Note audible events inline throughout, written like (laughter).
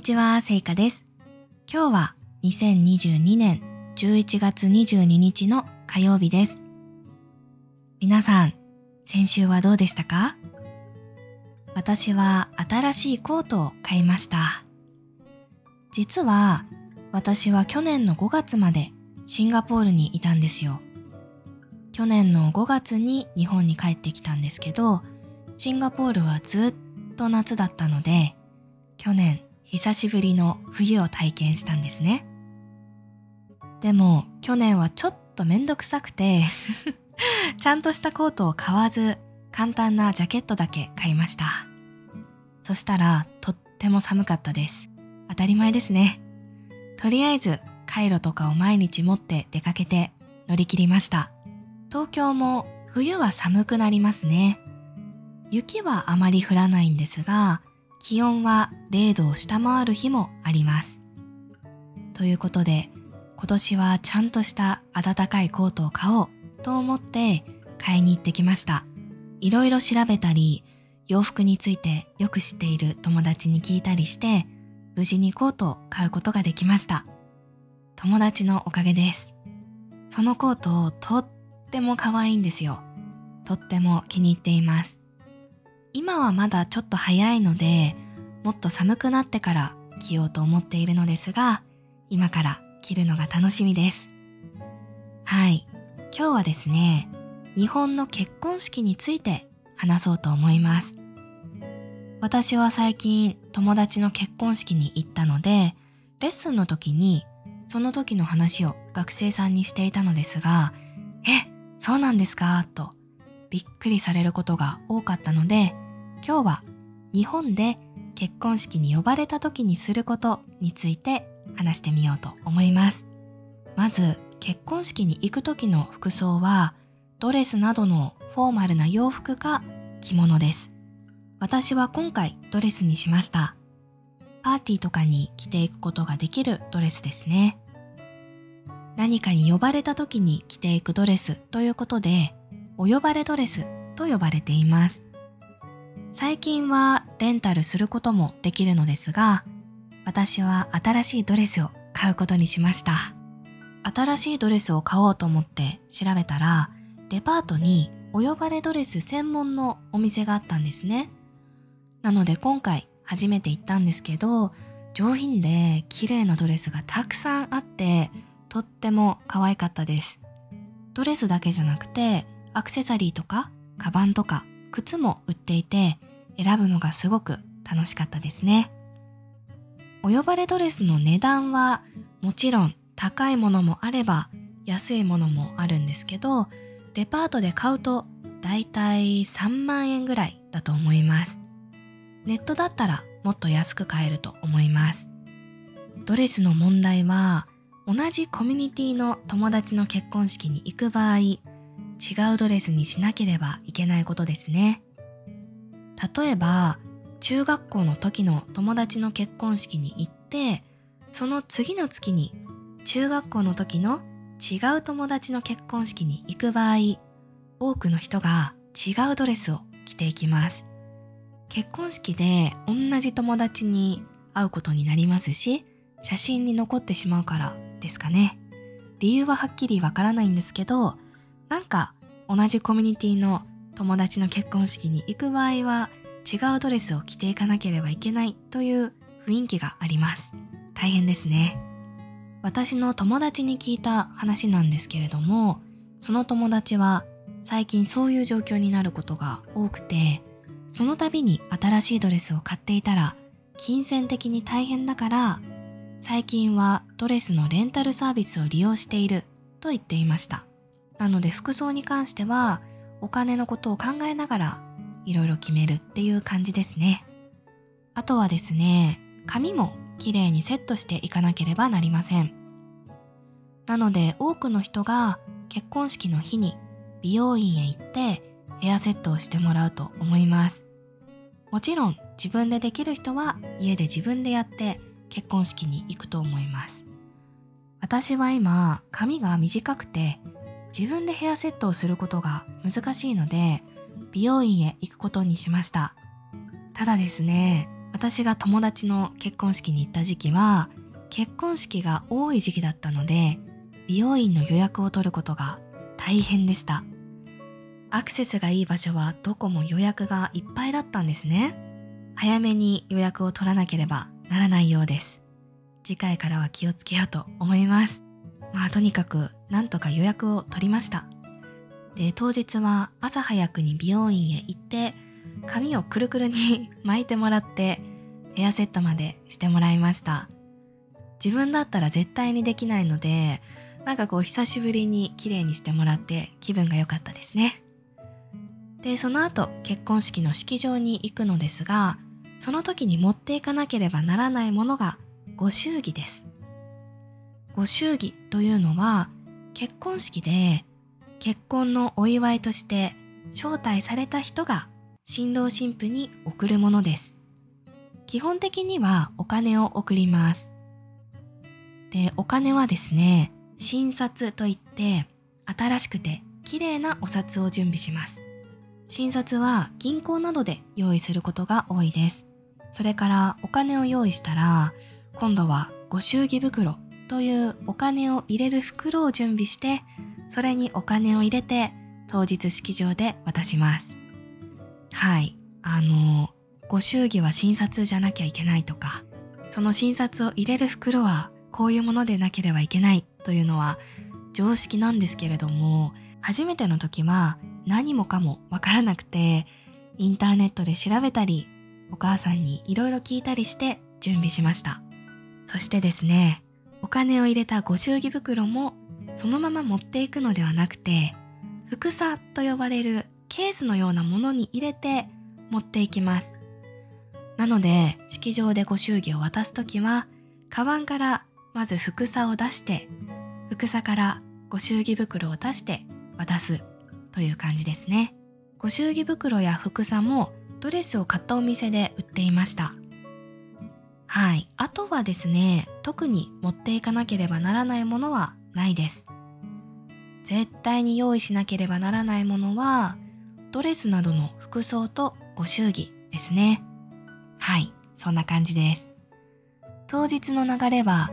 にちは、せいかです。今日は2022年11月22日の火曜日です。皆さん、先週はどうでしたか？私は新しいコートを買いました。実は私は去年の5月までシンガポールにいたんですよ。去年の5月に日本に帰ってきたんですけど、シンガポールはずっと夏だったので、去年久しぶりの冬を体験したんですね。でも去年はちょっとめんどくさくて (laughs) ちゃんとしたコートを買わず簡単なジャケットだけ買いました。そしたらとっても寒かったです。当たり前ですね。とりあえずカイロとかを毎日持って出かけて乗り切りました。東京も冬は寒くなりますね。雪はあまり降らないんですが、気温は0度を下回る日もあります。ということで、今年はちゃんとした暖かいコートを買おうと思って買いに行ってきました。いろいろ調べたり、洋服についてよく知っている友達に聞いたりして、無事にコートを買うことができました。友達のおかげです。そのコートをとっても可愛いんですよ。とっても気に入っています。今はまだちょっと早いので、もっと寒くなってから着ようと思っているのですが、今から着るのが楽しみです。はい。今日はですね、日本の結婚式について話そうと思います。私は最近友達の結婚式に行ったので、レッスンの時にその時の話を学生さんにしていたのですが、え、そうなんですか？とびっくりされることが多かったので、今日は日本で結婚式に呼ばれた時にすることについて話してみようと思います。まず結婚式に行く時の服装はドレスなどのフォーマルな洋服か着物です。私は今回ドレスにしました。パーティーとかに着ていくことができるドレスですね。何かに呼ばれた時に着ていくドレスということでお呼ばれドレスと呼ばれています。最近はレンタルすることもできるのですが、私は新しいドレスを買うことにしました。新しいドレスを買おうと思って調べたら、デパートにお呼ばれドレス専門のお店があったんですね。なので今回初めて行ったんですけど、上品で綺麗なドレスがたくさんあって、とっても可愛かったです。ドレスだけじゃなくて、アクセサリーとか、カバンとか、靴も売っていて、選ぶのがすごく楽しかったですね。お呼ばれドレスの値段はもちろん高いものもあれば安いものもあるんですけど、デパートで買うとだいたい3万円ぐらいだと思います。ネットだったらもっと安く買えると思います。ドレスの問題は同じコミュニティの友達の結婚式に行く場合、違うドレスにしなければいけないことですね。例えば、中学校の時の友達の結婚式に行って、その次の月に中学校の時の違う友達の結婚式に行く場合、多くの人が違うドレスを着ていきます。結婚式で同じ友達に会うことになりますし、写真に残ってしまうからですかね。理由ははっきりわからないんですけど、なんか同じコミュニティの友達の結婚式に行く場合は違うドレスを着ていかなければいけないという雰囲気があります。大変ですね。私の友達に聞いた話なんですけれども、その友達は最近そういう状況になることが多くて、その度に新しいドレスを買っていたら金銭的に大変だから最近はドレスのレンタルサービスを利用していると言っていました。なので服装に関してはお金のことを考えながらいろいろ決めるっていう感じですね。あとはですね、髪も綺麗にセットしていかなければなりません。なので多くの人が結婚式の日に美容院へ行ってヘアセットをしてもらうと思います。もちろん自分でできる人は家で自分でやって結婚式に行くと思います。私は今髪が短くて自分でヘアセットをすることが難しいので、美容院へ行くことにしました。ただですね、私が友達の結婚式に行った時期は結婚式が多い時期だったので美容院の予約を取ることが大変でした。アクセスがいい場所はどこも予約がいっぱいだったんですね。早めに予約を取らなければならないようです。次回からは気をつけようと思います。まあとにかくなんとか予約を取りました。で当日は朝早くに美容院へ行って髪をくるくるに巻いてもらってヘアセットまでしてもらいました。自分だったら絶対にできないのでなんかこう久しぶりに綺麗にしてもらって気分が良かったですね。でその後結婚式の式場に行くのですがその時に持っていかなければならないものがご祝儀です。ご祝儀というのは結婚式で結婚のお祝いとして招待された人が新郎新婦に贈るものです。基本的にはお金を送ります。でお金はですね新札といって新しくて綺麗なお札を準備します。新札は銀行などで用意することが多いです。それからお金を用意したら、今度はご祝儀袋というお金を入れる袋を準備して、それにお金を入れて当日式場で渡します。はい。あの、ご祝儀は新札じゃなきゃいけないとか、その新札を入れる袋はこういうものでなければいけないというのは常識なんですけれども、初めての時は何もかもわからなくて、インターネットで調べたり、お母さんにいろいろ聞いたりして準備しました。そしてですね、お金を入れたご祝儀袋もそのまま持っていくのではなくて、福さと呼ばれるケースのようなものに入れて持っていきます。なので、式場でご祝儀を渡すときは、カバンからまず福さを出して、福さからご祝儀袋を出して渡すという感じですね。ご祝儀袋や服さもドレスを買ったお店で売っていました。はい。あとはですね、特に持っていかなければならないものはないです。絶対に用意しなければならないものは、ドレスなどの服装とご祝儀ですね。はい。そんな感じです。当日の流れは、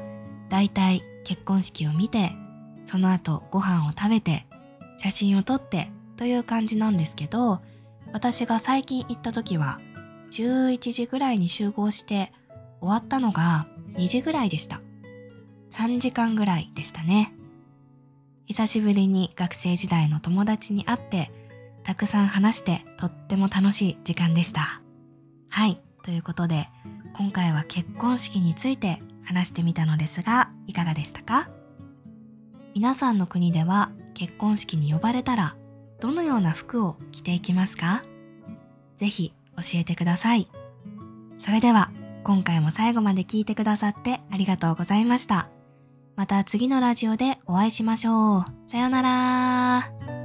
だいたい結婚式を見て、その後ご飯を食べて、写真を撮ってという感じなんですけど、私が最近行った時は11時ぐらいに集合して終わったのが2時ぐらいでした。3時間ぐらいでしたね。久しぶりに学生時代の友達に会って、たくさん話してとっても楽しい時間でした。はい。ということで、今回は結婚式について話してみたのですが、いかがでしたか？皆さんの国では結婚式に呼ばれたらどのような服を着ていきますか？ぜひ教えてください。それでは今回も最後まで聞いてくださってありがとうございました。また次のラジオでお会いしましょう。さようなら